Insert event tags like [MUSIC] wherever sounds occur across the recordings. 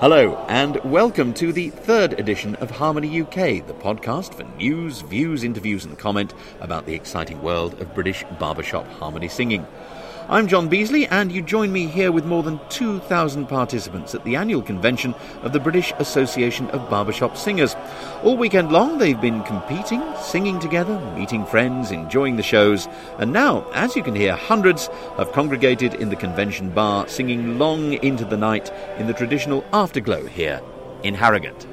Hello, and welcome to the third edition of Harmony UK, the podcast for news, views, interviews, and comment about the exciting world of British barbershop harmony singing. I'm John Beasley, and you join me here with more than 2,000 participants at the annual convention of the British Association of Barbershop Singers. All weekend long, they've been competing, singing together, meeting friends, enjoying the shows, and now, as you can hear, hundreds have congregated in the convention bar, singing long into the night in the traditional afterglow here in Harrogate.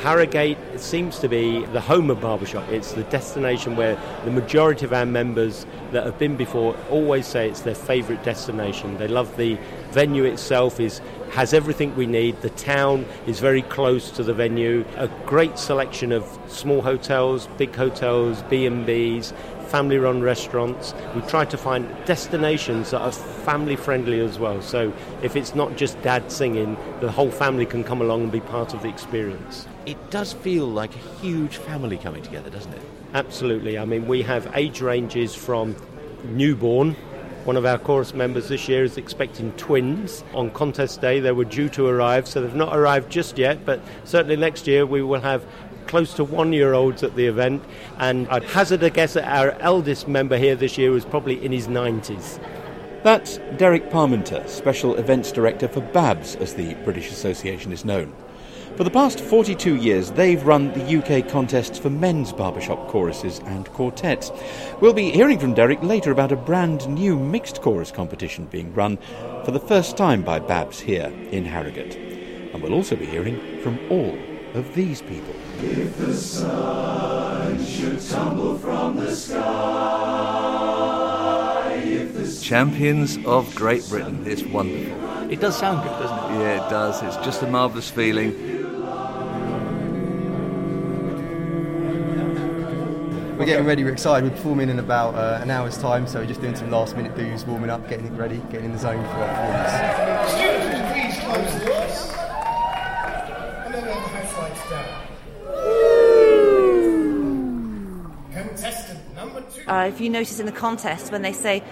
Harrogate seems to be the home of barbershop. It's the destination where the majority of our members that have been before always say it's their favourite destination. They love the venue itself is has everything we need. The town is very close to the venue. A great selection of small hotels, big hotels, B&Bs, family-run restaurants. We try to find destinations that are family-friendly as well. So if it's not just dad singing, the whole family can come along and be part of the experience. It does feel like a huge family coming together, doesn't it? Absolutely. I mean, we have age ranges from newborn. One of our chorus members this year is expecting twins. On contest day, they were due to arrive, so they've not arrived just yet, but certainly next year we will have close to one year olds at the event. And I'd hazard a guess that our eldest member here this year was probably in his 90s. That's Derek Parmenter, Special Events Director for BABS, as the British Association is known. For the past 42 years, they've run the UK contests for men's barbershop choruses and quartets. We'll be hearing from Derek later about a brand new mixed chorus competition being run for the first time by Babs here in Harrogate. And we'll also be hearing from all of these people. If the sun should tumble from the sky, Champions of Great Britain. It's wonderful. It does sound good, doesn't it? Yeah, it does. It's just a marvellous feeling. We're getting ready, we're excited. We're performing in about uh, an hour's time, so we're just doing some last minute do's, warming up, getting it ready, getting in the zone for our performance. Uh, if you notice in the contest, when they say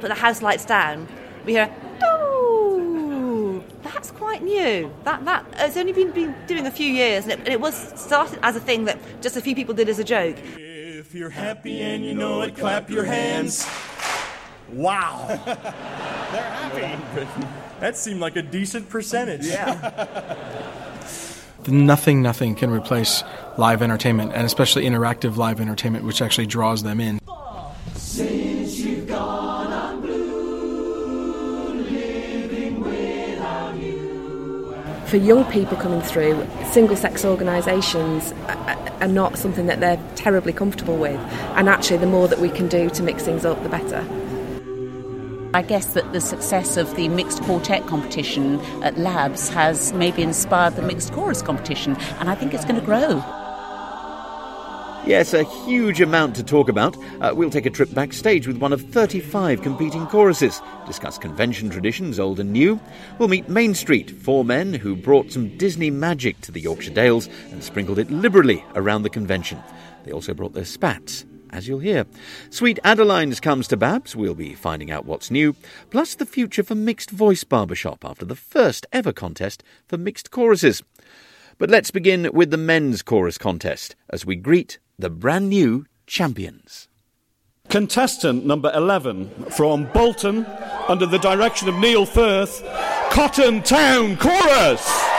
put the house lights down, we hear, "Doo!" That's quite new. That that it's only been, been doing a few years, and it, and it was started as a thing that just a few people did as a joke. If you're happy and you know it, clap your hands. Wow. [LAUGHS] They're happy. That seemed like a decent percentage. Yeah. [LAUGHS] Nothing, nothing can replace live entertainment, and especially interactive live entertainment, which actually draws them in. Since you've gone, I'm blue, living without you. for young people coming through, single sex organisations are not something that they're terribly comfortable with. And actually, the more that we can do to mix things up, the better. I guess that the success of the mixed quartet competition at Babs has maybe inspired the mixed chorus competition, and I think it's going to grow. Yes, a huge amount to talk about. Uh, we'll take a trip backstage with one of 35 competing choruses, discuss convention traditions, old and new. We'll meet Main Street, four men who brought some Disney magic to the Yorkshire Dales and sprinkled it liberally around the convention. They also brought their spats, as you'll hear. Sweet Adelines comes to Babs. We'll be finding out what's new, plus the future for mixed voice barbershop after the first ever contest for mixed choruses. But let's begin with the men's chorus contest as we greet the brand new champions. Contestant number 11 from Bolton, under the direction of Neil Firth, Cotton Town Chorus.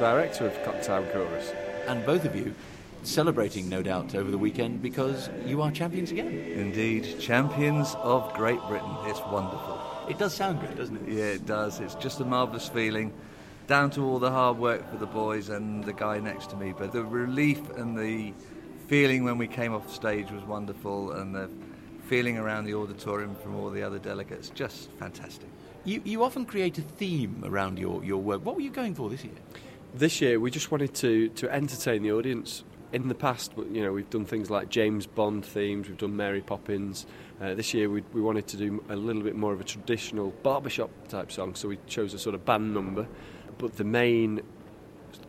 Director of Town Chorus. And both of you celebrating, no doubt, over the weekend because you are champions again. Indeed, champions of Great Britain. It's wonderful. It does sound good, doesn't it? Yeah, it does. It's just a marvellous feeling. Down to all the hard work for the boys and the guy next to me, but the relief and the feeling when we came off stage was wonderful, and the feeling around the auditorium from all the other delegates just fantastic. You, you often create a theme around your, your work. What were you going for this year? This year, we just wanted to, to entertain the audience. In the past, you know, we've done things like James Bond themes, we've done Mary Poppins. Uh, this year, we, we wanted to do a little bit more of a traditional barbershop type song, so we chose a sort of band number. But the main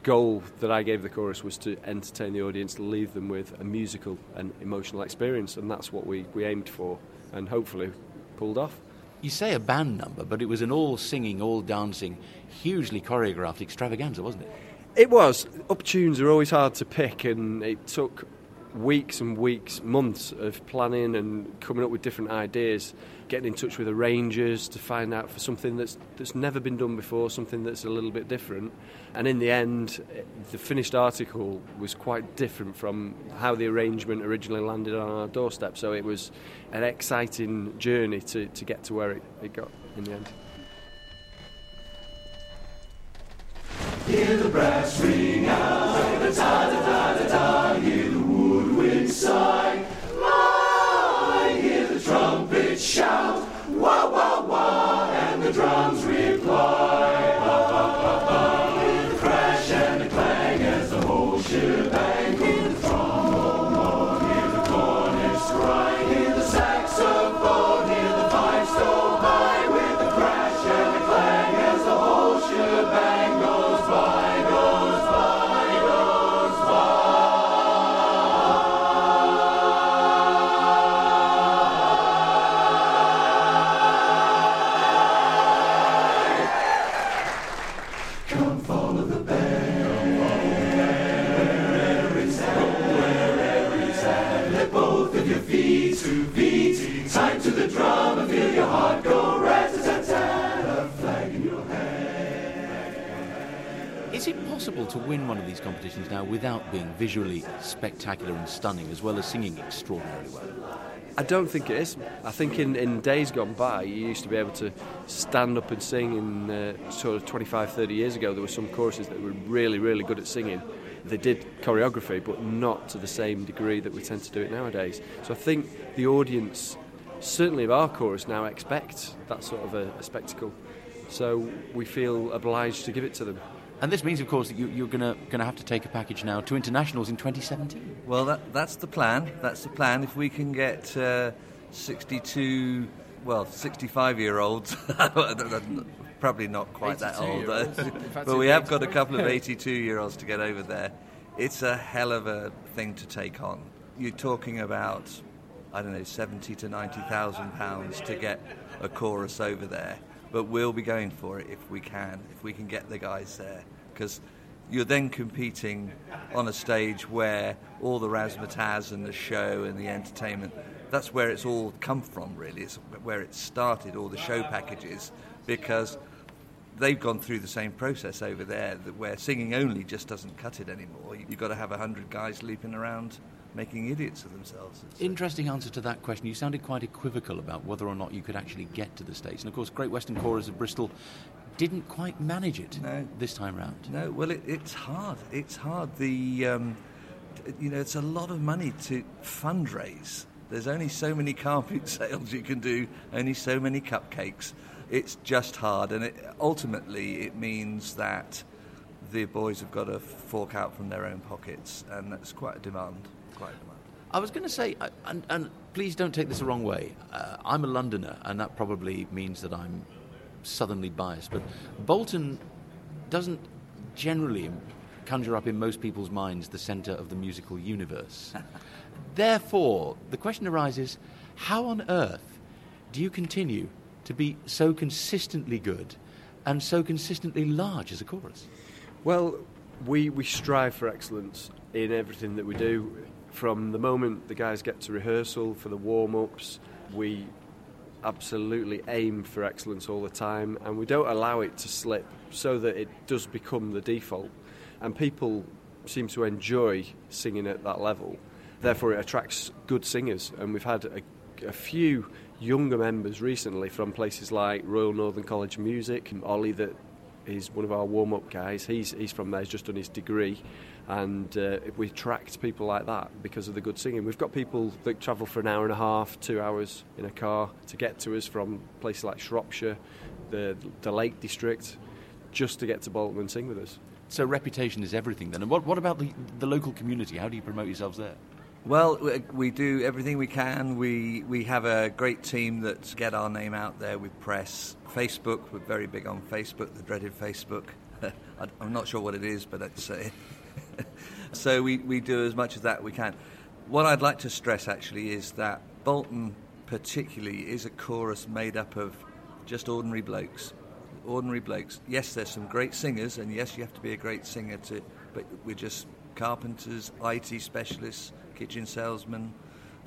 goal that I gave the chorus was to entertain the audience, leave them with a musical and emotional experience, and that's what we, we aimed for, and hopefully pulled off. You say a band number, but it was an all singing, all dancing, hugely choreographed extravaganza, wasn't it? It was. Up tunes are always hard to pick, and it took weeks and weeks, months of planning and coming up with different ideas, getting in touch with arrangers to find out for something that's that's never been done before, something that's a little bit different. And in the end, the finished article was quite different from how the arrangement originally landed on our doorstep. So it was an exciting journey to, to get to where it, it got in the end. Hear the brass ring out, da da da da trumpet shout, drum and feel your heart go. A flag in your hand. Is it possible to win one of these competitions now without being visually spectacular and stunning, as well as singing extraordinarily well? I don't think it is. I think in, in days gone by, you used to be able to stand up and sing. In uh, sort of 25, 30 years ago, there were some choruses that were really, really good at singing. They did choreography, but not to the same degree that we tend to do it nowadays. So I think the audience, certainly of our chorus, now expect that sort of a, a spectacle. So we feel obliged to give it to them. And this means, of course, that you, you're going to have to take a package now to internationals in 2017. Well, that, that's the plan. That's the plan. If we can get uh, 62, well, 65 year olds, [LAUGHS] probably not quite that old, though. but we have got a couple of [LAUGHS] 82 year olds to get over there. It's a hell of a thing to take on. You're talking about, I don't know, 70 to 90,000 pounds to get a chorus over there. But we'll be going for it if we can, if we can get the guys there. Because you're then competing on a stage where all the razzmatazz and the show and the entertainment, that's where it's all come from, really. It's where it started, all the show packages, because they've gone through the same process over there, where singing only just doesn't cut it anymore. You've got to have 100 guys leaping around making idiots of themselves. Interesting answer to that question. You sounded quite equivocal about whether or not you could actually get to the States. And of course, Great Western Chorus of Bristol didn't quite manage it no. this time round. No, well, it, it's hard. It's hard. The um, you know, it's a lot of money to fundraise. There's only so many carpet [LAUGHS] sales you can do, only so many cupcakes. It's just hard, and it, ultimately it means that the boys have got to fork out from their own pockets, and that's quite a demand. Quite a demand. I was going to say, and, and, please don't take this the wrong way. Uh, I'm a Londoner, and that probably means that I'm southernly biased. But Bolton doesn't generally conjure up in most people's minds the centre of the musical universe. [LAUGHS] Therefore, the question arises how on earth do you continue to be so consistently good and so consistently large as a chorus? Well, we, we strive for excellence in everything that we do. From the moment the guys get to rehearsal for the warm ups, we absolutely aim for excellence all the time and we don't allow it to slip so that it does become the default. And people seem to enjoy singing at that level. Therefore, it attracts good singers. And we've had a, a few younger members recently from places like Royal Northern College Music. Ollie, that is one of our warm up guys, he's, he's from there, he's just done his degree. And uh, we attract people like that because of the good singing. We've got people that travel for an hour and a half, two hours in a car to get to us from places like Shropshire, the, the Lake District, just to get to Bolton and sing with us. So reputation is everything then. And what, what about the, the local community? How do you promote yourselves there? Well, we- we do everything we can. We we have a great team that get our name out there with press. Facebook, we're very big on Facebook, the dreaded Facebook. [LAUGHS] I- I'm not sure what it is, but it's uh, [LAUGHS] so we, we do as much as that we can. What I'd like to stress actually is that Bolton, particularly, is a chorus made up of just ordinary blokes. Ordinary blokes. Yes, there's some great singers, and yes, you have to be a great singer to. But we're just carpenters, IT specialists, kitchen salesmen,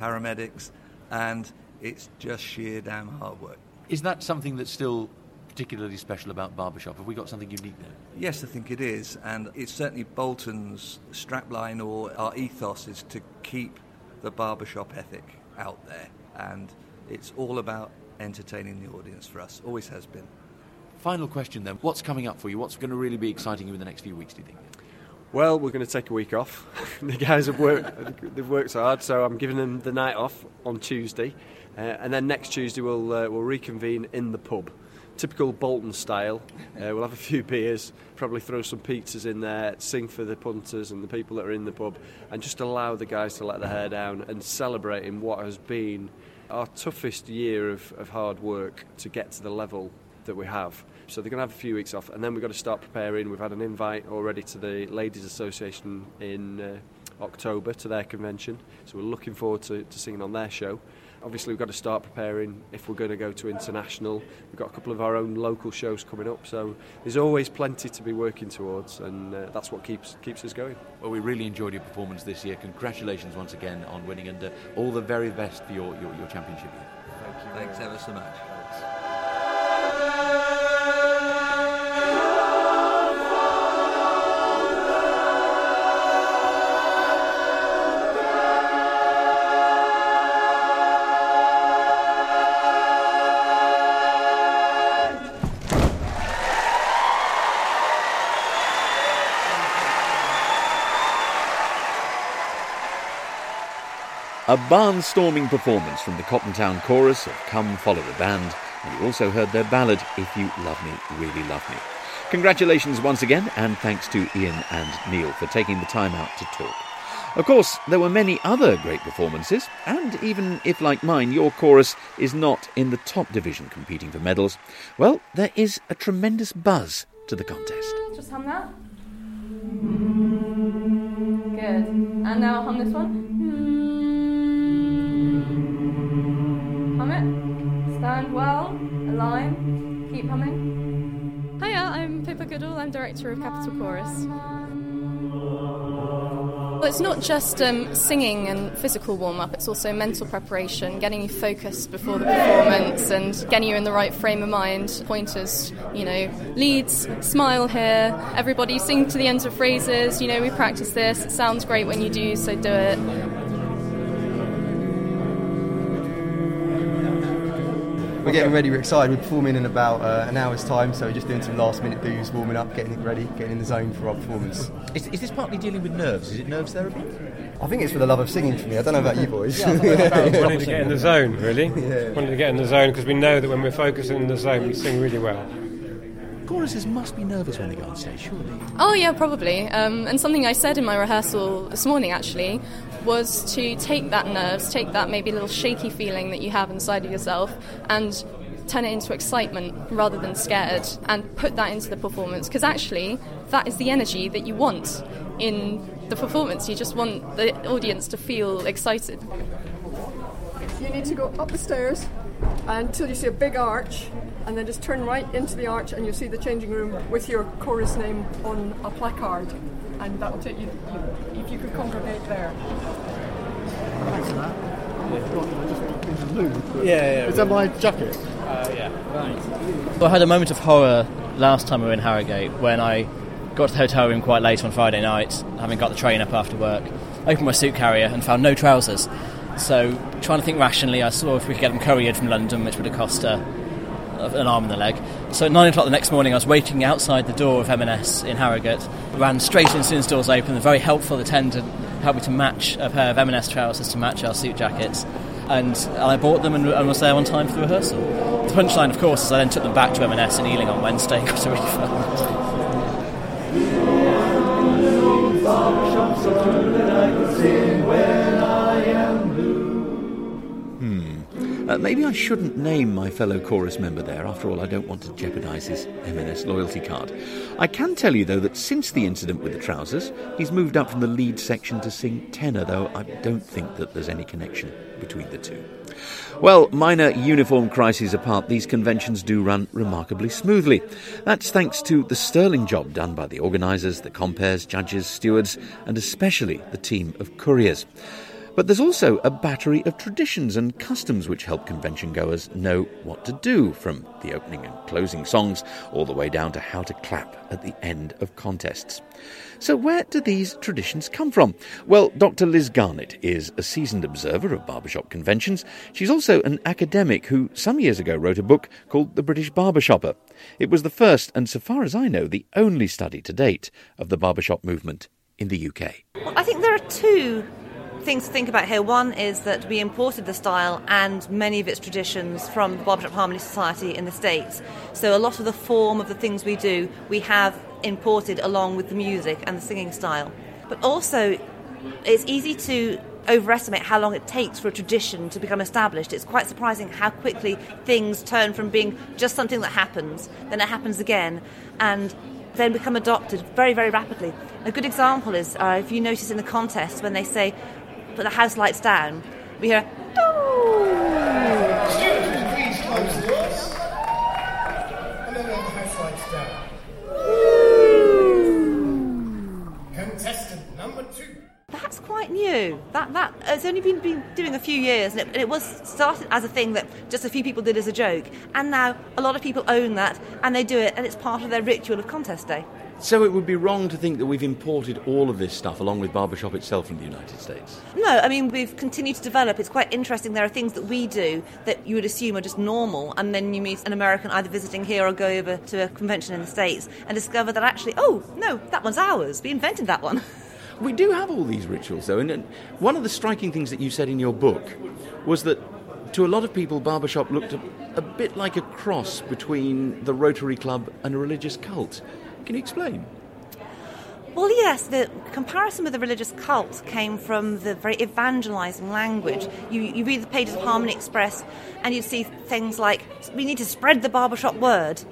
paramedics, and it's just sheer damn hard work. Is that something that's still particularly special about Barbershop? Have we got something unique there? Yes, I think it is, and it's certainly Bolton's strapline or our ethos is to keep the barbershop ethic out there, and it's all about entertaining the audience for us. Always has been. Final question then. What's coming up for you? What's going to really be exciting you in the next few weeks, do you think? Well, we're going to take a week off. [LAUGHS] the guys have worked; they've worked hard, so I'm giving them the night off on Tuesday, uh, and then next Tuesday we'll uh, we'll reconvene in the pub, typical Bolton style. Uh, we'll have a few beers, probably throw some pizzas in there, sing for the punters and the people that are in the pub, and just allow the guys to let their hair down and celebrate in what has been our toughest year of, of hard work to get to the level that we have. So they're going to have a few weeks off, and then we've got to start preparing. We've had an invite already to the Ladies Association in uh, October to their convention, so we're looking forward to, to singing on their show. Obviously, we've got to start preparing if we're going to go to international. We've got a couple of our own local shows coming up, so there's always plenty to be working towards, and uh, that's what keeps keeps us going. Well, we really enjoyed your performance this year. Congratulations once again on winning, and uh, all the very best for your, your, your championship year. Thank you. Thanks ever so much. A barnstorming performance from the Cotton Town Chorus of Come Follow the Band, and you also heard their ballad, If You Love Me, Really Love Me. Congratulations once again, and thanks to Ian and Neil for taking the time out to talk. Of course, there were many other great performances, and even if, like mine, your chorus is not in the top division competing for medals, well, there is a tremendous buzz to the contest. Just hum that. Good. And now hum this one. Stand well. Align. Keep humming. Hiya, I'm Pippa Goodall. I'm director of Capital Chorus. Well, it's not just um, singing and physical warm up, it's also mental preparation, getting you focused before the performance and getting you in the right frame of mind. Pointers, you know, leads, smile here, everybody sing to the ends of phrases. You know, we practice this, it sounds great when you do, so do it. We're getting ready, we're excited. We're performing in about uh, an hour's time, so we're just doing some last minute do's, warming up, getting it ready, getting in the zone for our performance. Is, is this partly dealing with nerves? Is it nerves therapy? I think it's for the love of singing for me. I don't know about you boys. Yeah, I thought [LAUGHS] wanting to get in the zone, really. Yeah. Wanting to get in the zone because we know that when we're focusing in the zone, we sing really well. Choruses must be nervous when they go on stage, surely. Oh, yeah, probably. Um, and something I said in my rehearsal this morning actually was to take that nerves, take that maybe little shaky feeling that you have inside of yourself, and turn it into excitement rather than scared, and put that into the performance. Because actually, that is the energy that you want in the performance. You just want the audience to feel excited. You need to go up the stairs until you see a big arch, and then just turn right into the arch, and you'll see the changing room with your chorus name on a placard, and that will take you. If you could congregate there. Thanks for that. Yeah, yeah. Is that my jacket? Uh, yeah. Right. So I had a moment of horror last time we were in Harrogate when I got to the hotel room quite late on Friday night, having got the train up after work. Opened my suit carrier and found no trousers. So, trying to think rationally, I saw if we could get them couriered from London, which would have cost uh, an arm and a leg. So, at nine o'clock the next morning, I was waiting outside the door of M&S in Harrogate. Ran straight in as soon as doors opened. The very helpful attendant helped me to match a pair of M&S trousers to match our suit jackets. And I bought them and, and was there on time for the rehearsal. The punchline, of course, is I then took them back to M&S in Ealing on Wednesday and got a refund. Uh, maybe I shouldn't name my fellow chorus member there. After all, I don't want to jeopardise his M&S loyalty card. I can tell you, though, that since the incident with the trousers, he's moved up from the lead section to sing tenor, though I don't think that there's any connection between the two. Well, minor uniform crises apart, these conventions do run remarkably smoothly. That's thanks to the sterling job done by the organisers, the compares, judges, stewards, and especially the team of couriers. But there's also a battery of traditions and customs which help convention goers know what to do, from the opening and closing songs all the way down to how to clap at the end of contests. So, where do these traditions come from? Well, Dr. Liz Garnett is a seasoned observer of barbershop conventions. She's also an academic who, some years ago, wrote a book called The British Barbershopper. It was the first, and so far as I know, the only study to date of the barbershop movement in the UK. Well, I think there are two things to think about here. One is that we imported the style and many of its traditions from the Barbershop Harmony Society in the States. So a lot of the form of the things we do, we have imported along with the music and the singing style. But also, it's easy to overestimate how long it takes for a tradition to become established. It's quite surprising how quickly things turn from being just something that happens, then it happens again, and then become adopted very, very rapidly. A good example is uh, if you notice in the contest when they say, put the house lights down, we hear, Please close the doors. And then let the house lights down. Contestant number two. That's quite new. That that it's only been, been doing a few years, and it, and it was started as a thing that just a few people did as a joke, and now a lot of people own that and they do it, and it's part of their ritual of contest day. So it would be wrong to think that we've imported all of this stuff along with barbershop itself from the United States. No, I mean we've continued to develop. It's quite interesting. There are things that we do that you would assume are just normal, and then you meet an American either visiting here or go over to a convention in the states and discover that actually, oh no, that one's ours. We invented that one. [LAUGHS] We do have all these rituals, though, and one of the striking things that you said in your book was that to a lot of people, barbershop looked a, a bit like a cross between the Rotary Club and a religious cult. Can you explain? Well, yes, the comparison with the religious cult came from the very evangelizing language. You, you read the pages of Harmony Express and you'd see things like, we need to spread the barbershop word.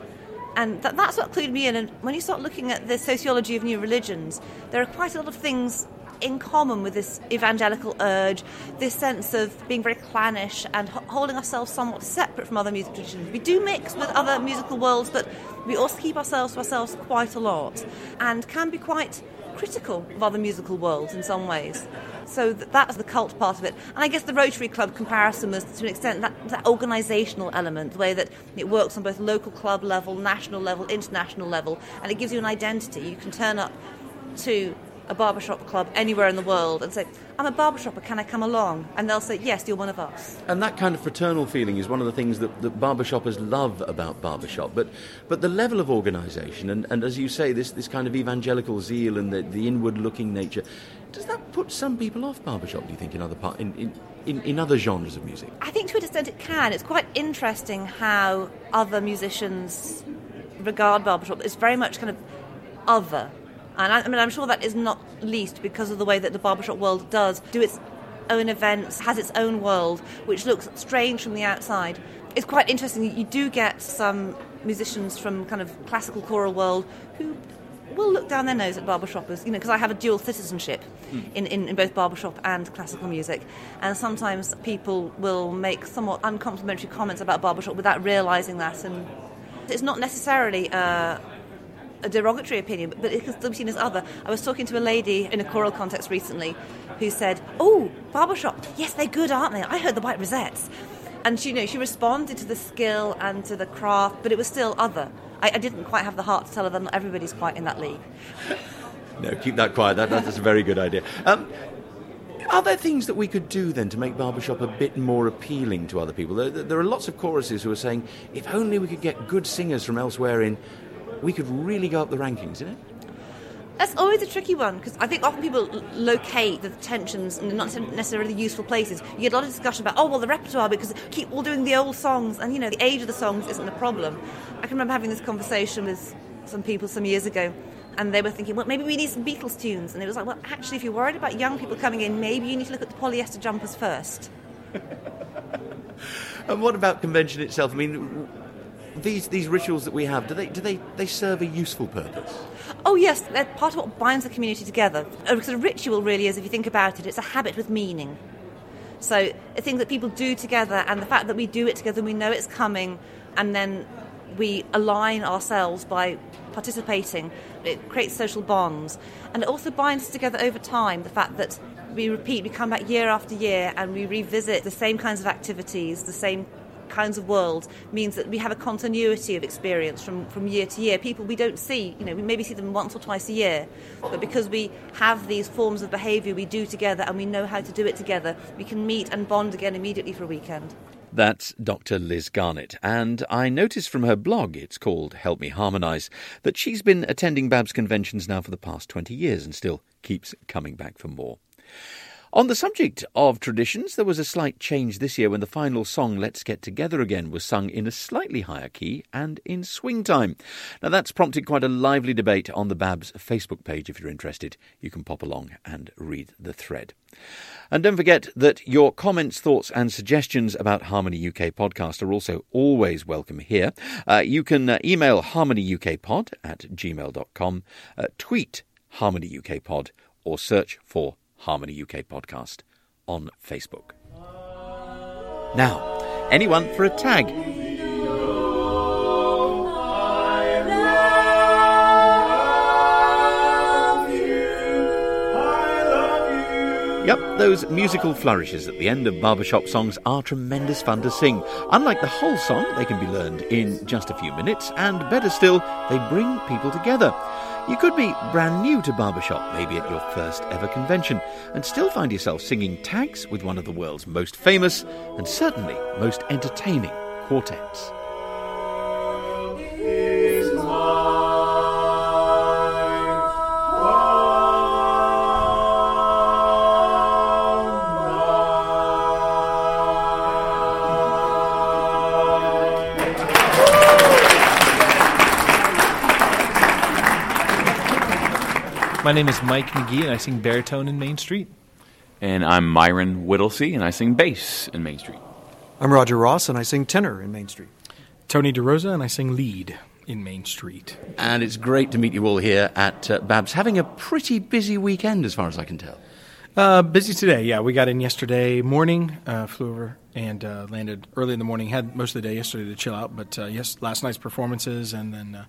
And that, that's what clued me in. And when you start looking at the sociology of new religions, there are quite a lot of things in common with this evangelical urge, this sense of being very clannish and holding ourselves somewhat separate from other music traditions. We do mix with other musical worlds, but we also keep ourselves to ourselves quite a lot and can be quite critical of other musical worlds in some ways. So th- that's the cult part of it. And I guess the Rotary Club comparison was to an extent that, that organisational element, the way that it works on both local club level, national level, international level, and it gives you an identity. You can turn up to a barbershop club anywhere in the world and say, I'm a barbershopper, can I come along? And they'll say, yes, you're one of us. And that kind of fraternal feeling is one of the things that, that barbershoppers love about barbershop. But, but the level of organisation, and, and as you say, this, this kind of evangelical zeal and the, the inward looking nature, does that put some people off barbershop, do you think, in other, part, in, in, in, in other genres of music? I think to an extent it can. It's quite interesting how other musicians regard barbershop. It's very much kind of other. And I, I mean, I'm sure that is not least because of the way that the barbershop world does do its own events, has its own world, which looks strange from the outside. It's quite interesting. You do get some musicians from kind of classical choral world who will look down their nose at barbershoppers, you know, because I have a dual citizenship in, in, in both barbershop and classical music. And sometimes people will make somewhat uncomplimentary comments about barbershop without realising that. And it's not necessarily uh, a derogatory opinion, but it can still seen as other. I was talking to a lady in a choral context recently who said, "Oh, barbershop, yes, they're good, aren't they? I heard the white rosettes." And she, you know, she responded to the skill and to the craft, but it was still other. I, I didn't quite have the heart to tell her that not everybody's quite in that league. No, keep that quiet. That, that's a very good idea. Um, are there things that we could do then to make barbershop a bit more appealing to other people? There, there are lots of choruses who are saying, if only we could get good singers from elsewhere in, we could really go up the rankings, isn't it? That's always a tricky one because I think often people l- locate the tensions in not necessarily useful places. You get a lot of discussion about, oh, well, the repertoire because keep all doing the old songs, and you know, the age of the songs isn't the problem. I can remember having this conversation with some people some years ago, and they were thinking, well, maybe we need some Beatles tunes. And it was like, well, actually, if you're worried about young people coming in, maybe you need to look at the polyester jumpers first. [LAUGHS] And what about convention itself? I mean, these these rituals that we have, do they do they, they serve a useful purpose? Oh, yes, they're part of what binds the community together. Uh, a ritual really is, if you think about it, it's a habit with meaning. So, a thing that people do together, and the fact that we do it together, and we know it's coming, and then we align ourselves by participating, it creates social bonds. And it also binds us together over time, the fact that we repeat, we come back year after year, and we revisit the same kinds of activities, the same kinds of world means that we have a continuity of experience from, from year to year. People we don't see, you know, we maybe see them once or twice a year, but because we have these forms of behaviour we do together and we know how to do it together, we can meet and bond again immediately for a weekend. That's Dr. Liz Garnett, and I noticed from her blog, it's called Help Me Harmonise, that she's been attending Babs conventions now for the past 20 years and still keeps coming back for more. On the subject of traditions, there was a slight change this year when the final song, Let's Get Together Again, was sung in a slightly higher key and in swing time. Now, that's prompted quite a lively debate on the Babs Facebook page. If you're interested, you can pop along and read the thread. And don't forget that your comments, thoughts, and suggestions about Harmony UK podcast are also always welcome here. Uh, you can uh, email harmonyukpod at gmail.com, uh, tweet Harmony UK Pod, or search for Harmony UK Podcast on Facebook. Now, anyone for a tag? Yep, those musical flourishes at the end of barbershop songs are tremendous fun to sing. Unlike the whole song, they can be learned in just a few minutes, and better still, they bring people together. You could be brand new to barbershop, maybe at your first ever convention, and still find yourself singing tags with one of the world's most famous and certainly most entertaining quartets. My name is Mike McGee, and I sing baritone in Main Street. And I'm Myron Whittlesey, and I sing bass in Main Street. I'm Roger Ross, and I sing tenor in Main Street. Tony DeRosa, and I sing lead in Main Street. And it's great to meet you all here at uh, Babs, having a pretty busy weekend as far as I can tell. Uh, busy today, yeah. We got in yesterday morning, uh, flew over and uh, landed early in the morning. Had most of the day yesterday to chill out, but uh, yes, last night's performances and then uh,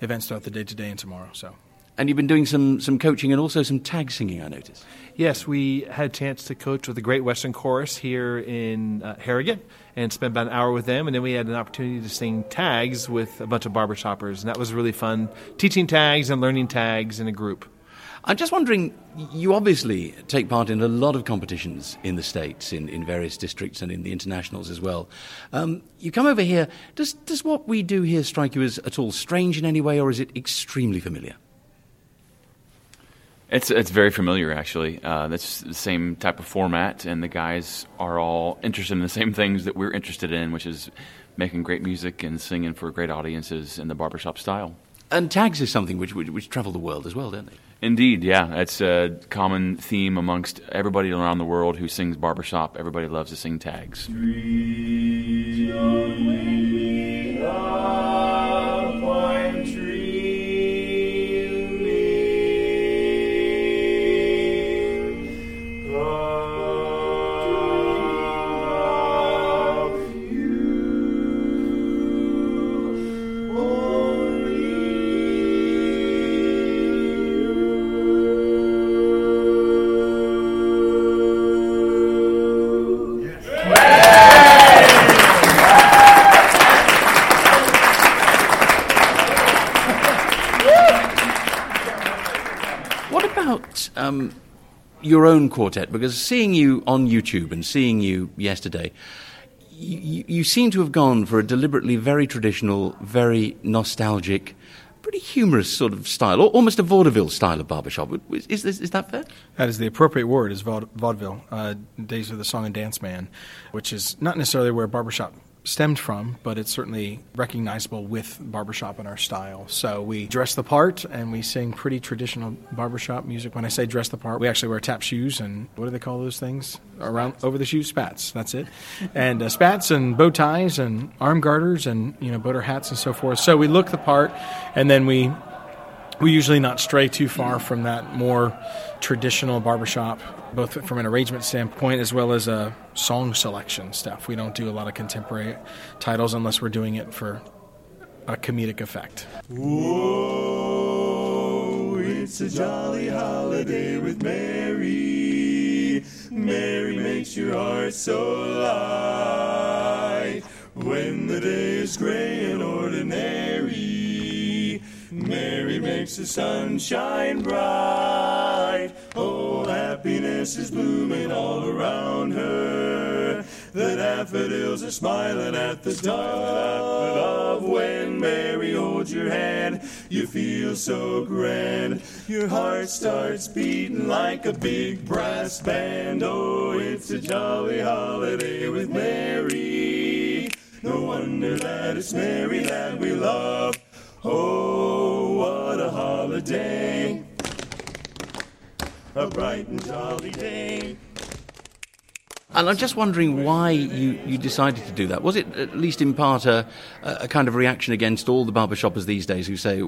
events throughout the day today and tomorrow. So And you've been doing some, some coaching and also some tag singing, I noticed. Yes, we had a chance to coach with the Great Western Chorus here in uh, Harrogate and spent about an hour with them. And then we had an opportunity to sing tags with a bunch of barbershoppers. And that was really fun, teaching tags and learning tags in a group. I'm just wondering, you obviously take part in a lot of competitions in the States, in, in various districts, and in the internationals as well. Um, you come over here, does, does what we do here strike you as at all strange in any way, or is it extremely familiar? It's it's very familiar, actually. Uh, that's the same type of format, and the guys are all interested in the same things that we're interested in, which is making great music and singing for great audiences in the barbershop style. And tags is something which, which, which travel the world as well, don't they? Indeed, yeah. It's a common theme amongst everybody around the world who sings barbershop. Everybody loves to sing tags. Own quartet? Because seeing you on YouTube and seeing you yesterday, you, you seem to have gone for a deliberately very traditional, very nostalgic, pretty humorous sort of style, or almost a vaudeville style of barbershop. Is, is, is that fair? That is the appropriate word, is vaudeville, uh, Days of the Song and Dance Man, which is not necessarily where barbershop stemmed from, but it's certainly recognizable with barbershop in our style. So we dress the part and we sing pretty traditional barbershop music. When I say dress the part, we actually wear tap shoes and what do they call those things around over the shoes? Spats. That's it. And uh, spats and bow ties and arm garters and you know boater hats and so forth. So we look the part, and then we we usually not stray too far from that more traditional barbershop, both from an arrangement standpoint as well as a song selection stuff. We don't do a lot of contemporary titles unless we're doing it for a comedic effect. Whoa, it's a jolly holiday with Mary. Mary makes your heart so light when the day is gray and ordinary. Mary makes the sun shine bright. Oh, happiness is blooming all around her. The daffodils are smiling at the of when Mary holds your hand. You feel so grand. Your heart starts beating like a big brass band. Oh, it's a jolly holiday with Mary. No wonder that it's Mary that we love. Oh, a bright and jolly day. And I'm just wondering why you, you decided to do that. Was it at least in part a, a kind of reaction against all the barbershoppers these days who say,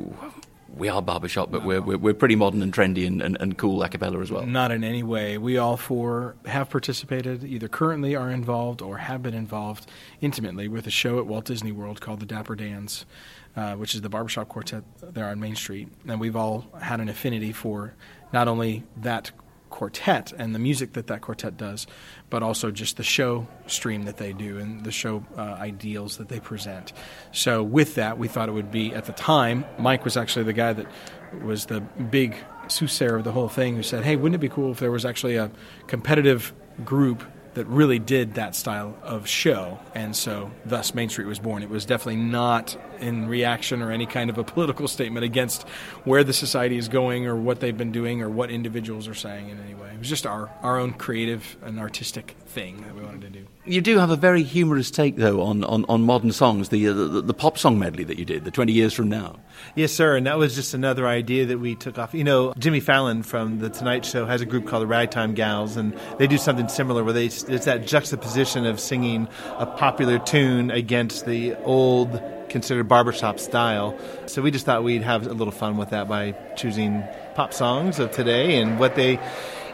we are barbershop, but we're, we're, we're pretty modern and trendy and, and, and cool a cappella as well? Not in any way. We all four have participated, either currently are involved or have been involved intimately with a show at Walt Disney World called the Dapper Dans. Uh, which is the barbershop quartet there on Main Street. And we've all had an affinity for not only that quartet and the music that that quartet does, but also just the show stream that they do and the show uh, ideals that they present. So, with that, we thought it would be at the time. Mike was actually the guy that was the big soothsayer of the whole thing who said, Hey, wouldn't it be cool if there was actually a competitive group that really did that style of show. And so, thus, Main Street was born. It was definitely not in reaction or any kind of a political statement against where the society is going or what they've been doing or what individuals are saying in any way. It was just our, our own creative and artistic thing that we wanted to do. You do have a very humorous take, though, on, on, on modern songs, the, uh, the, the pop song medley that you did, the 20 years from now. Yes, sir. And that was just another idea that we took off. You know, Jimmy Fallon from The Tonight Show has a group called the Ragtime Gals, and they do something similar where they, it's that juxtaposition of singing a popular tune against the old considered barbershop style. So we just thought we'd have a little fun with that by choosing pop songs of today and what they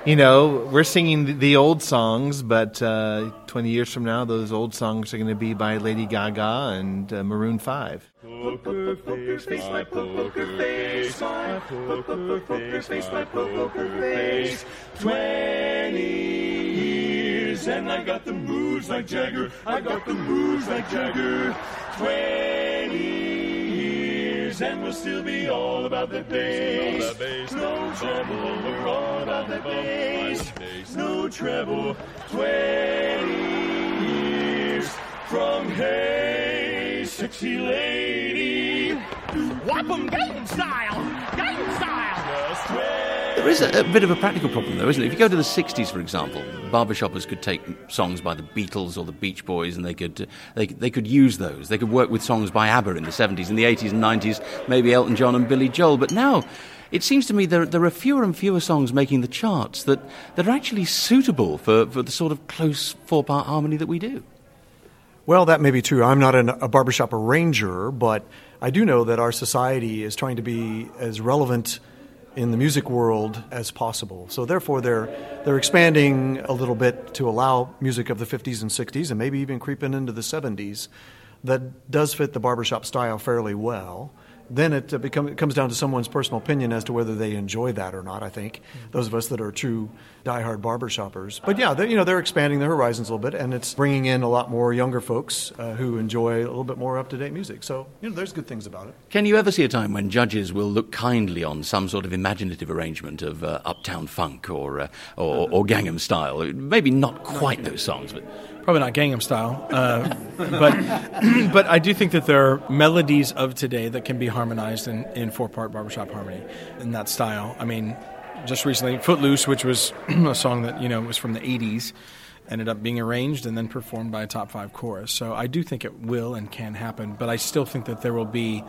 you know, we're singing the old songs, but uh, 20 years from now, those old songs are going to be by Lady Gaga and uh, Maroon 5. Poker face, my poker face, my poker face. 20 years, and I got the moves like Jagger, I got the moves like Jagger. 20 days, and we'll still be all about the bass. No treble, we're all about the bass. No treble, 20 years from hey, sexy lady. Whap 'em Gangnam style, Gangnam style. There is a, a bit of a practical problem, though, isn't it? If you go to the 60s, for example, barbershoppers could take songs by the Beatles or the Beach Boys and they could, uh, they, they could use those. They could work with songs by ABBA in the 70s, in the 80s and 90s, maybe Elton John and Billy Joel. But now, it seems to me there, there are fewer and fewer songs making the charts that, that are actually suitable for, for the sort of close four part harmony that we do. Well, that may be true. I'm not an, a barbershop arranger, but I do know that our society is trying to be as relevant in the music world as possible. So therefore, they're they're expanding a little bit to allow music of the 50s and 60s, and maybe even creeping into the 70s, that does fit the barbershop style fairly well. Then it, uh, become, it comes down to someone's personal opinion as to whether they enjoy that or not. I think those of us that are true diehard barbershoppers. But yeah, they, you know they're expanding their horizons a little bit, and it's bringing in a lot more younger folks uh, who enjoy a little bit more up to date music. So you know, there's good things about it. Can you ever see a time when judges will look kindly on some sort of imaginative arrangement of uh, Uptown Funk or, uh, or, or Gangnam Style? Maybe not quite those songs, but Probably not Gangnam Style, uh, [LAUGHS] but [CLEARS THROAT] but I do think that there are melodies of today that can be harmonized in, in four part barbershop harmony in that style. I mean, just recently, Footloose, which was [CLEARS THROAT] a song that you know was from the '80s, ended up being arranged and then performed by a top five chorus. So I do think it will and can happen, but I still think that there will be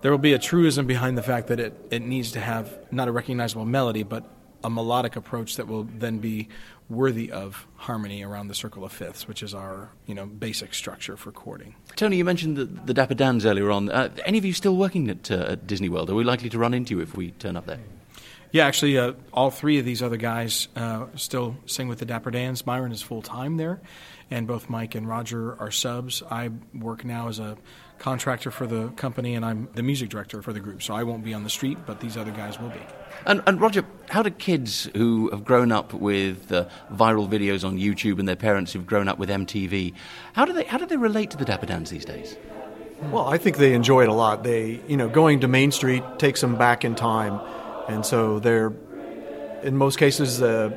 there will be a truism behind the fact that it, it needs to have not a recognizable melody, but a melodic approach that will then be worthy of harmony around the circle of fifths, which is our you know basic structure for chording. Tony, you mentioned the, the Dapper Dans earlier on. Uh, any of you still working at, uh, at Disney World? Are we likely to run into you if we turn up there? Yeah, actually, uh, all three of these other guys uh, still sing with the Dapper Dans. Myron is full time there, and both Mike and Roger are subs. I work now as a contractor for the company, and I'm the music director for the group. So I won't be on the street, but these other guys will be. And, and Roger, how do kids who have grown up with uh, viral videos on YouTube and their parents who've grown up with MTV, how do they how do they relate to the Dapper Dans these days? Well, I think they enjoy it a lot. They, you know, going to Main Street takes them back in time, and so they're, in most cases, uh,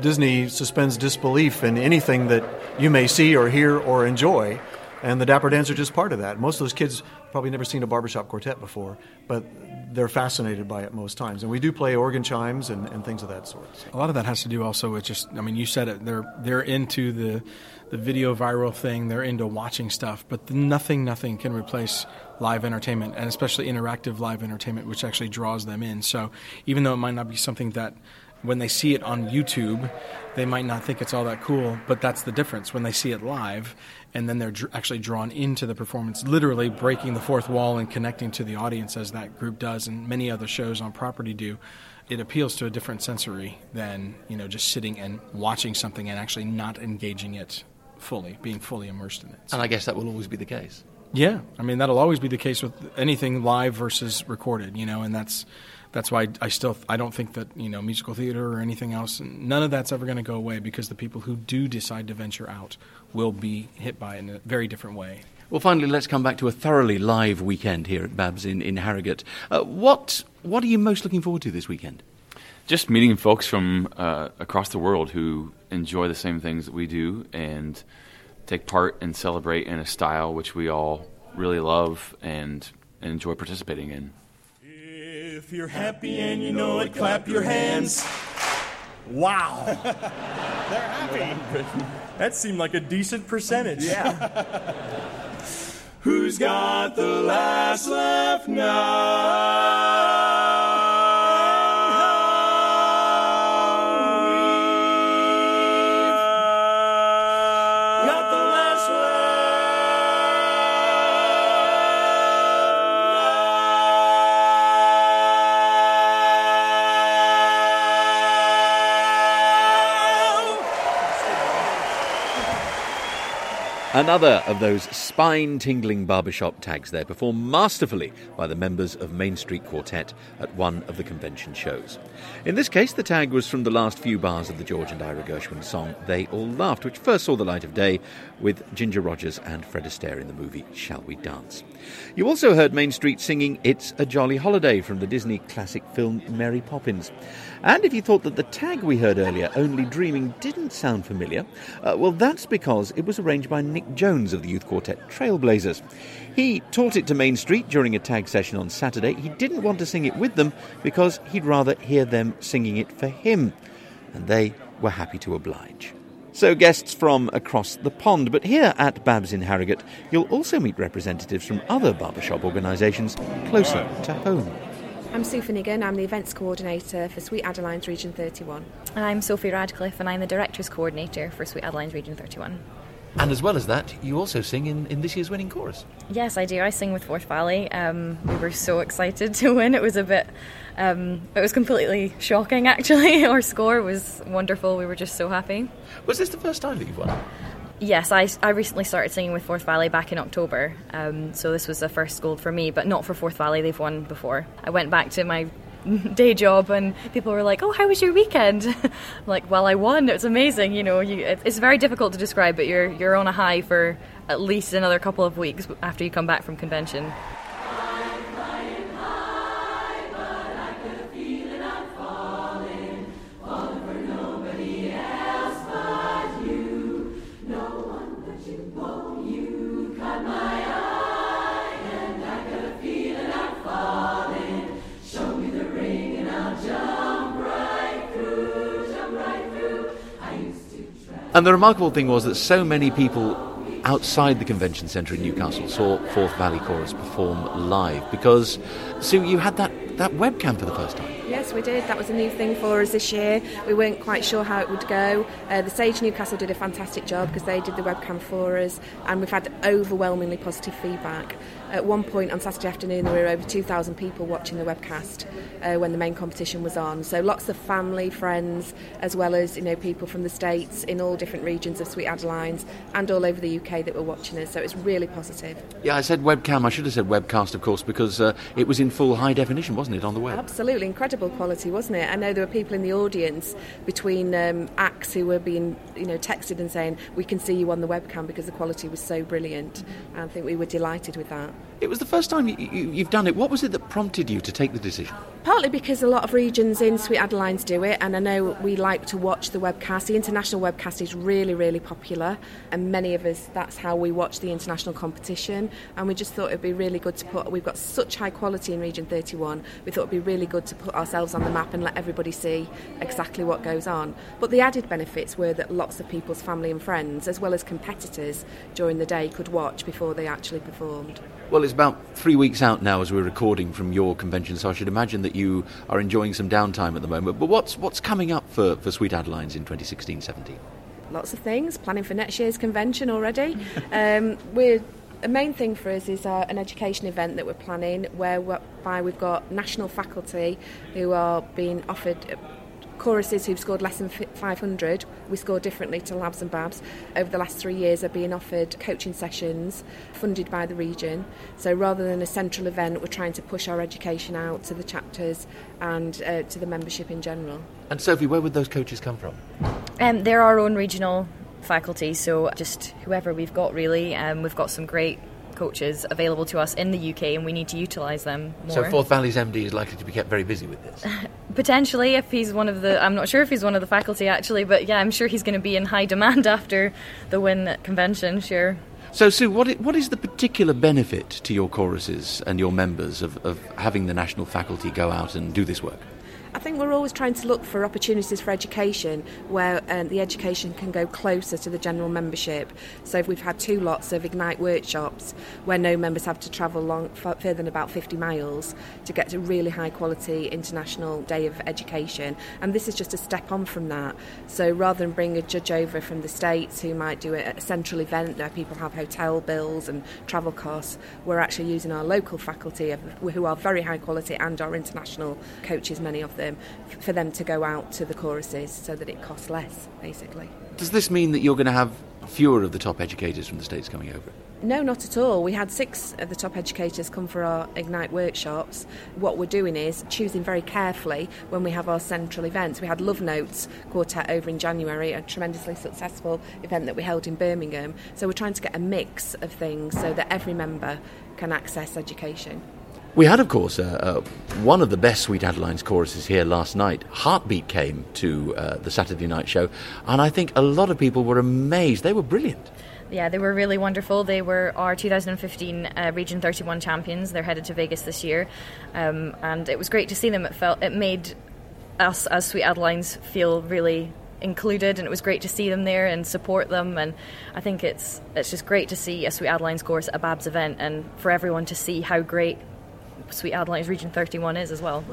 Disney suspends disbelief in anything that you may see or hear or enjoy, and the Dapper Dans are just part of that. Most of those kids probably never seen a barbershop quartet before, but they're fascinated by it most times. And we do play organ chimes and, and things of that sort. A lot of that has to do also with just I mean you said it they're they're into the the video viral thing they're into watching stuff but nothing nothing can replace live entertainment and especially interactive live entertainment which actually draws them in so even though it might not be something that when they see it on YouTube they might not think it's all that cool but that's the difference when they see it live and then they're dr- actually drawn into the performance literally breaking the fourth wall and connecting to the audience as that group does and many other shows on property do it appeals to a different sensory than you know just sitting and watching something and actually not engaging it fully, being fully immersed in it. And I guess that will always be the case. Yeah, I mean that'll always be the case with anything live versus recorded, you know, and that's that's why I still I don't think that you know musical theater or anything else, none of that's ever going to go away because the people who do decide to venture out will be hit by it in a very different way. Well, finally, let's come back to a thoroughly live weekend here at Babs in, in Harrogate. Uh, what what are you most looking forward to this weekend? Just meeting folks from uh, across the world who enjoy the same things that we do and take part and celebrate in a style which we all really love and, and enjoy participating in. If you're happy and you know it, clap your hands. Wow. [LAUGHS] They're happy. That seemed like a decent percentage. Yeah. [LAUGHS] Who's got the last laugh now? Another of those spine tingling barbershop tags there, performed masterfully by the members of Main Street Quartet at one of the convention shows. In this case, the tag was from the last few bars of the George and Ira Gershwin song They All Laughed, which first saw the light of day with Ginger Rogers and Fred Astaire in the movie Shall We Dance. You also heard Main Street singing It's a Jolly Holiday from the Disney classic film Mary Poppins. And if you thought that the tag we heard earlier, Only Dreaming, didn't sound familiar, uh, well, that's because it was arranged by Nick Jones of the youth quartet Trailblazers. He taught it to Main Street during a tag session on Saturday. He didn't want to sing it with them because he'd rather hear them singing it for him. And they were happy to oblige. So, guests from across the pond, but here at Babs in Harrogate, you'll also meet representatives from other barbershop organisations closer to home. I'm Sue Finnegan, I'm the events coordinator for Sweet Adeline's Region 31. And I'm Sophie Radcliffe, and I'm the directors coordinator for Sweet Adeline's Region 31. And as well as that, you also sing in, in this year's winning chorus. Yes, I do. I sing with Forth Valley. Um, we were so excited [LAUGHS] to win. It was a bit, um, it was completely shocking actually. [LAUGHS] Our score was wonderful. We were just so happy. Was this the first time that you've won? Yes, I, I recently started singing with Forth Valley back in October. Um, so this was the first gold for me, but not for Forth Valley. They've won before. I went back to my [LAUGHS] day job and people were like, "Oh, how was your weekend?" [LAUGHS] I'm like, "Well, I won. It was amazing." You know, you, it, it's very difficult to describe, but you're you're on a high for at least another couple of weeks after you come back from convention. And the remarkable thing was that so many people outside the convention centre in Newcastle saw Forth Valley Chorus perform live because, Sue, you had that, that webcam for the first time. Yes, we did. That was a new thing for us this year. We weren't quite sure how it would go. Uh, the Sage Newcastle did a fantastic job because they did the webcam for us, and we've had overwhelmingly positive feedback. At one point on Saturday afternoon, there were over 2,000 people watching the webcast uh, when the main competition was on. So lots of family, friends, as well as you know people from the states in all different regions of Sweet Adelines and all over the UK that were watching us. So it's really positive. Yeah, I said webcam. I should have said webcast, of course, because uh, it was in full high definition, wasn't it, on the web? Absolutely incredible quality, wasn't it? I know there were people in the audience between um, acts who were being you know texted and saying we can see you on the webcam because the quality was so brilliant. And I think we were delighted with that. It was the first time you, you've done it. What was it that prompted you to take the decision? Partly because a lot of regions in Sweet Adelines do it, and I know we like to watch the webcast. The international webcast is really, really popular, and many of us, that's how we watch the international competition. And we just thought it'd be really good to put, we've got such high quality in Region 31, we thought it'd be really good to put ourselves on the map and let everybody see exactly what goes on. But the added benefits were that lots of people's family and friends, as well as competitors during the day, could watch before they actually performed. Well, it's about three weeks out now as we're recording from your convention, so I should imagine that you are enjoying some downtime at the moment. But what's what's coming up for, for Sweet Adelines in 2016-17? Lots of things. Planning for next year's convention already. um, we're a main thing for us is our, an education event that we're planning, whereby we've got national faculty who are being offered choruses who've scored less than 500, we score differently to Labs and Babs, over the last three years are being offered coaching sessions funded by the region. So rather than a central event, we're trying to push our education out to the chapters and uh, to the membership in general. And Sophie, where would those coaches come from? Um, they're our own regional faculty, so just whoever we've got really. Um, we've got some great coaches available to us in the UK, and we need to utilise them more. So Forth Valley's MD is likely to be kept very busy with this. [LAUGHS] Potentially, if he's one of the, I'm not sure if he's one of the faculty actually, but yeah, I'm sure he's going to be in high demand [LAUGHS] after the win convention. Sure. So, Sue, what, what is the particular benefit to your choruses and your members of, of having the national faculty go out and do this work? I think we're always trying to look for opportunities for education where um, the education can go closer to the general membership. So we've had two lots of Ignite workshops where no members have to travel long, further than about 50 miles to get a really high quality international day of education. And this is just a step on from that. So rather than bring a judge over from the States who might do a central event where people have hotel bills and travel costs, we're actually using our local faculty who are very high quality and our international coaches, many of them, Um, for them to go out to the choruses so that it costs less, basically. Does this mean that you're going to have fewer of the top educators from the States coming over? No, not at all. We had six of the top educators come for our Ignite workshops. What we're doing is choosing very carefully when we have our central events. We had Love Notes Quartet over in January, a tremendously successful event that we held in Birmingham. So we're trying to get a mix of things so that every member can access education. We had, of course, uh, uh, one of the best Sweet Adelines choruses here last night. Heartbeat came to uh, the Saturday night show, and I think a lot of people were amazed. They were brilliant. Yeah, they were really wonderful. They were our 2015 uh, Region 31 champions. They're headed to Vegas this year, um, and it was great to see them. It felt it made us as Sweet Adelines feel really included, and it was great to see them there and support them. And I think it's it's just great to see a Sweet Adelines course at a Babs event, and for everyone to see how great Sweet Adelines Region 31 is as well.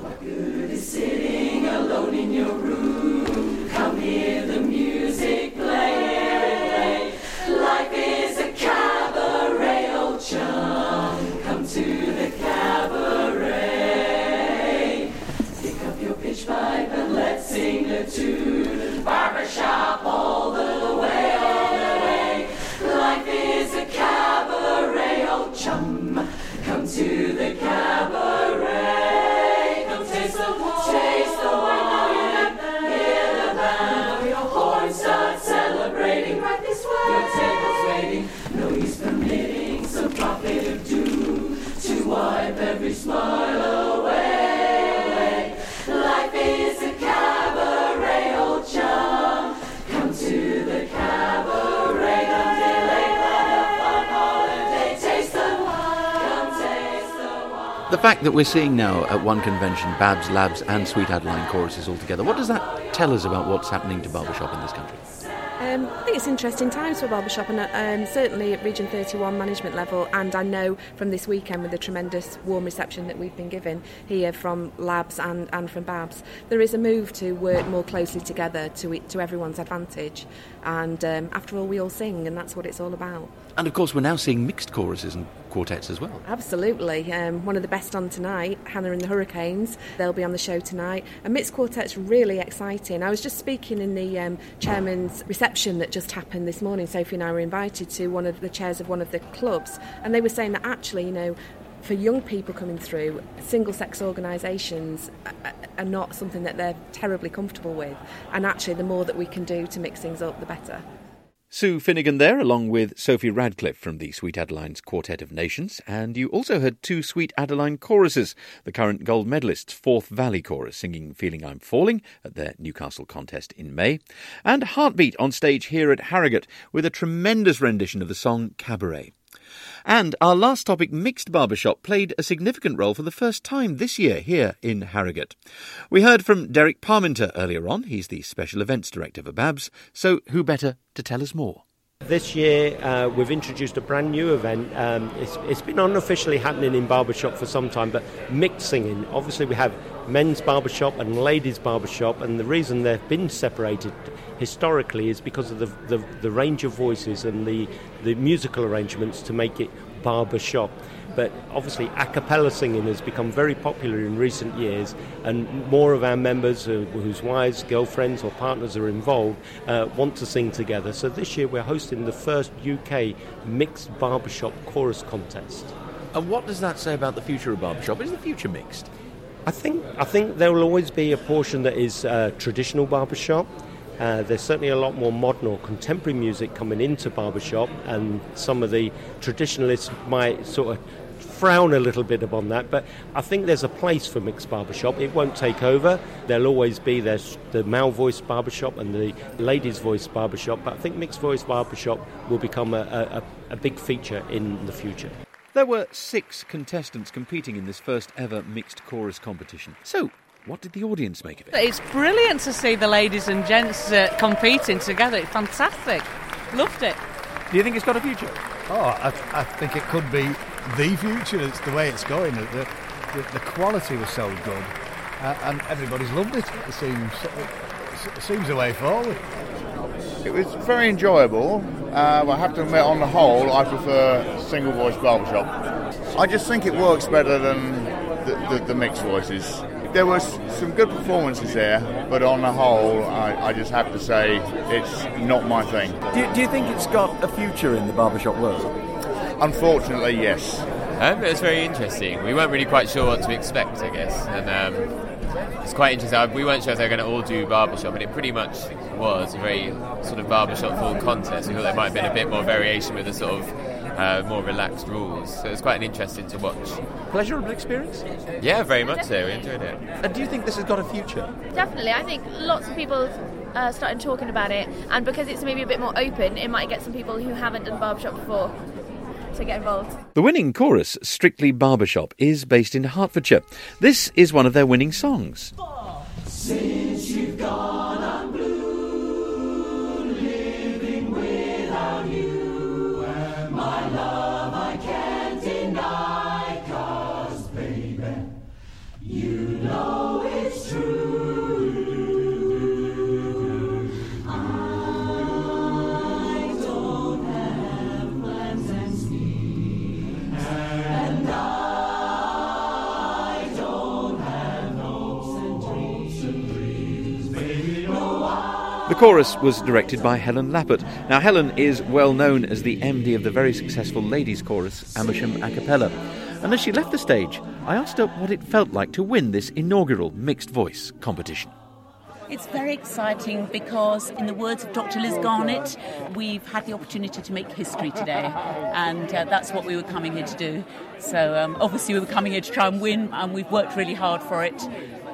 Come hear the music play. That we're seeing now at one convention Babs, Labs, and Sweet Adeline choruses all together, what does that tell us about what's happening to barbershop in this country? Um, I think it's interesting times for barbershop, and um, certainly at Region 31 management level. And I know from this weekend, with the tremendous warm reception that we've been given here from Labs and, and from Babs, there is a move to work more closely together to to everyone's advantage. And um, after all, we all sing, and that's what it's all about. And of course, we're now seeing mixed choruses and quartets as well. Absolutely. Um, one of the best on tonight, Hannah and the Hurricanes. They'll be on the show tonight. And mixed quartet's really exciting. I was just speaking in the um, chairman's reception that just happened this morning. Sophie and I were invited to one of the chairs of one of the clubs, and they were saying that actually, you know, for young people coming through, single sex organisations are- are not something that they're terribly comfortable with. And actually, the more that we can do to mix things up, the better. Sue Finnegan there, along with Sophie Radcliffe from the Sweet Adeline's Quartet of Nations, and you also heard two Sweet Adeline choruses, the current gold medalists Forth Valley Chorus singing Feeling I'm Falling at their Newcastle contest in May, and Heartbeat on stage here at Harrogate with a tremendous rendition of the song Cabaret. And our last topic, Mixed Barbershop, played a significant role for the first time this year here in Harrogate. We heard from Derek Parminter earlier on. He's the Special Events Director for Babs, so who better to tell us more? This year, uh, we've introduced a brand new event. Um, it's, it's been unofficially happening in barbershop for some time, but mixed singing. Obviously, we have men's barbershop and ladies' barbershop, and the reason they've been separated historically is because of the, the, the range of voices and the, the musical arrangements to make it barbershop. But obviously, a cappella singing has become very popular in recent years, and more of our members whose wives, girlfriends, or partners are involved uh, want to sing together. So this year, we're hosting the first UK mixed barbershop chorus contest. And what does that say about the future of barbershop? Is the future mixed? I think I think there will always be a portion that is uh, traditional barbershop. Uh, there's certainly a lot more modern or contemporary music coming into barbershop, and some of the traditionalists might sort of frown a little bit upon that. But I think there's a place for mixed barbershop. It won't take over. There'll always be there's the male voice barbershop and the ladies voice barbershop. But I think mixed voice barbershop will become a, a, a big feature in the future. There were six contestants competing in this first ever mixed chorus competition. So, what did the audience make of it? It's brilliant to see the ladies and gents uh, competing together. It's fantastic. Loved it. Do you think it's got a future? Oh, I, I think it could be the future. It's the way it's going. The, the, the quality was so good, uh, and everybody's loved it. It seems it seems the way forward. It was very enjoyable. Uh, I have to admit, on the whole, I prefer single voice barbershop. I just think it works better than the, the, the mixed voices. There was some good performances there, but on the whole, I, I just have to say it's not my thing. Do you, do you think it's got a future in the barbershop world? Unfortunately, yes. Um, it was very interesting. We weren't really quite sure what to expect, I guess, and um, it's quite interesting. We weren't sure if they were going to all do barbershop, and it pretty much was a very sort of barbershop full contest. We thought there might have been a bit more variation with the sort of uh, more relaxed rules. So it was quite an interesting to watch. Pleasurable experience? Yeah, very much so. We enjoyed it. And do you think this has got a future? Definitely, I think lots of people uh, started talking about it, and because it's maybe a bit more open, it might get some people who haven't done barbershop before to get involved. The winning chorus, Strictly Barbershop, is based in Hertfordshire. This is one of their winning songs. Since you've gone, The chorus was directed by Helen Lappert. Now, Helen is well known as the MD of the very successful ladies' chorus, Amersham A Cappella. And as she left the stage, I asked her what it felt like to win this inaugural mixed voice competition. It's very exciting because, in the words of Dr. Liz Garnett, we've had the opportunity to make history today, and uh, that's what we were coming here to do. So, um, obviously, we were coming here to try and win, and we've worked really hard for it.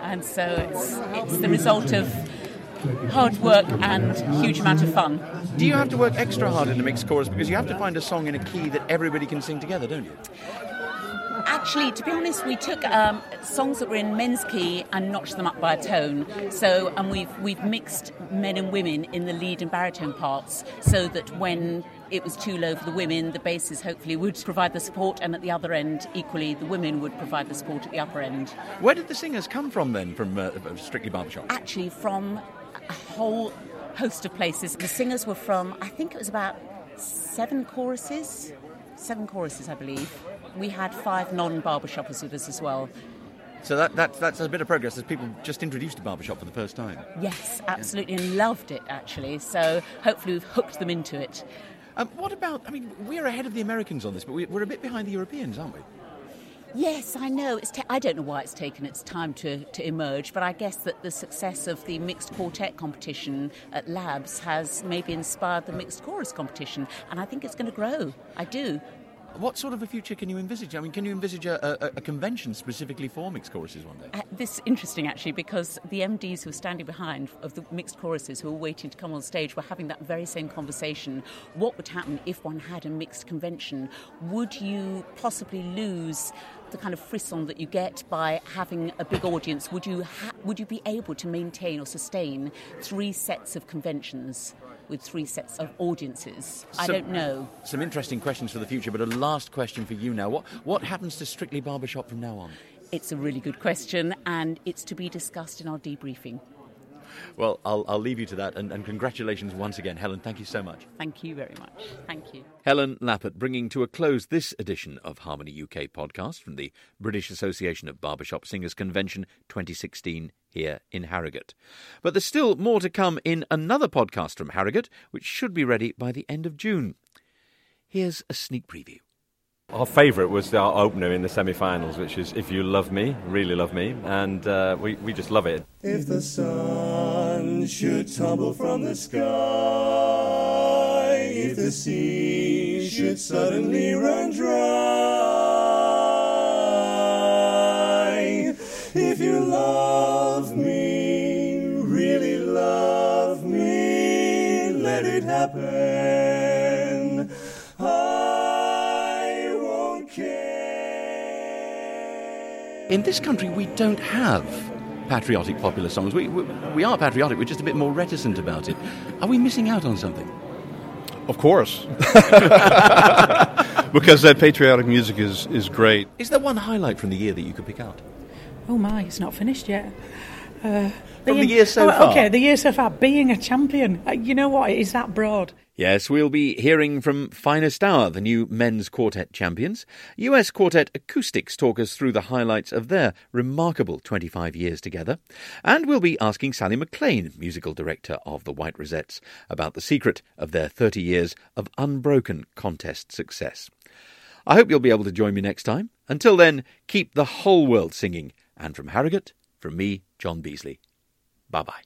And so, it's, it's the result of hard work and huge amount of fun. Do you have to work extra hard in a mixed chorus because you have to find a song in a key that everybody can sing together, don't you? Actually, to be honest, we took um, songs that were in men's key and notched them up by a tone. So, and we've we've mixed men and women in the lead and baritone parts, so that when it was too low for the women, the basses hopefully would provide the support, and at the other end, equally, the women would provide the support at the upper end. Where did the singers come from then, from uh, Strictly Barbershop? Actually, from a whole host of places. The singers were from, I think it was about seven choruses, seven choruses, I believe. We had five non-barbershoppers with us as well. So that, that, that's a bit of progress as people just introduced to barbershop for the first time. Yes, absolutely, and loved it actually. So hopefully we've hooked them into it. Um, what about, I mean, we're ahead of the Americans on this, but we, we're a bit behind the Europeans, aren't we? Yes, I know. It's ta- I don't know why it's taken its time to, to emerge, but I guess that the success of the mixed quartet competition at Labs has maybe inspired the mixed chorus competition, and I think it's going to grow. I do. What sort of a future can you envisage? I mean, can you envisage a, a, a convention specifically for mixed choruses one day? Uh, this is interesting actually because the MDs who are standing behind of the mixed choruses who are waiting to come on stage were having that very same conversation. What would happen if one had a mixed convention? Would you possibly lose the kind of frisson that you get by having a big audience? Would you ha- would you be able to maintain or sustain three sets of conventions? With three sets of audiences, I don't know. Some interesting questions for the future, but a last question for you now. What, what happens to Strictly Barbershop from now on? It's a really good question, and it's to be discussed in our debriefing. Well, I'll, I'll leave you to that, and, and congratulations once again, Helen. Thank you so much. Thank you very much. Thank you. Helen Lappert bringing to a close this edition of Harmony UK podcast from the British Association of Barbershop Singers Convention 2016 here in Harrogate. But there's still more to come in another podcast from Harrogate, which should be ready by the end of June. Here's a sneak preview. Our favourite was our opener in the semi-finals, which is "If You Love Me," really love me, and uh, we we just love it. If the sun should tumble from the sky, if the sea should suddenly run dry, if you love me, really love me, let it happen. In this country, we don't have patriotic popular songs. We, we, we are patriotic, we're just a bit more reticent about it. Are we missing out on something? Of course. [LAUGHS] because that patriotic music is, is great. Is there one highlight from the year that you could pick out? Oh my, it's not finished yet. Uh, From the year so oh, far? Okay, the year so far. Being a champion. Uh, you know what? It is that broad. Yes, we'll be hearing from Finest Hour, the new men's quartet champions. US Quartet Acoustix talk us through the highlights of their remarkable 25 years together. And we'll be asking Sally McLean, musical director of the White Rosettes, about the secret of their 30 years of unbroken contest success. I hope you'll be able to join me next time. Until then, keep the whole world singing. And from Harrogate, from me, John Beasley. Bye bye.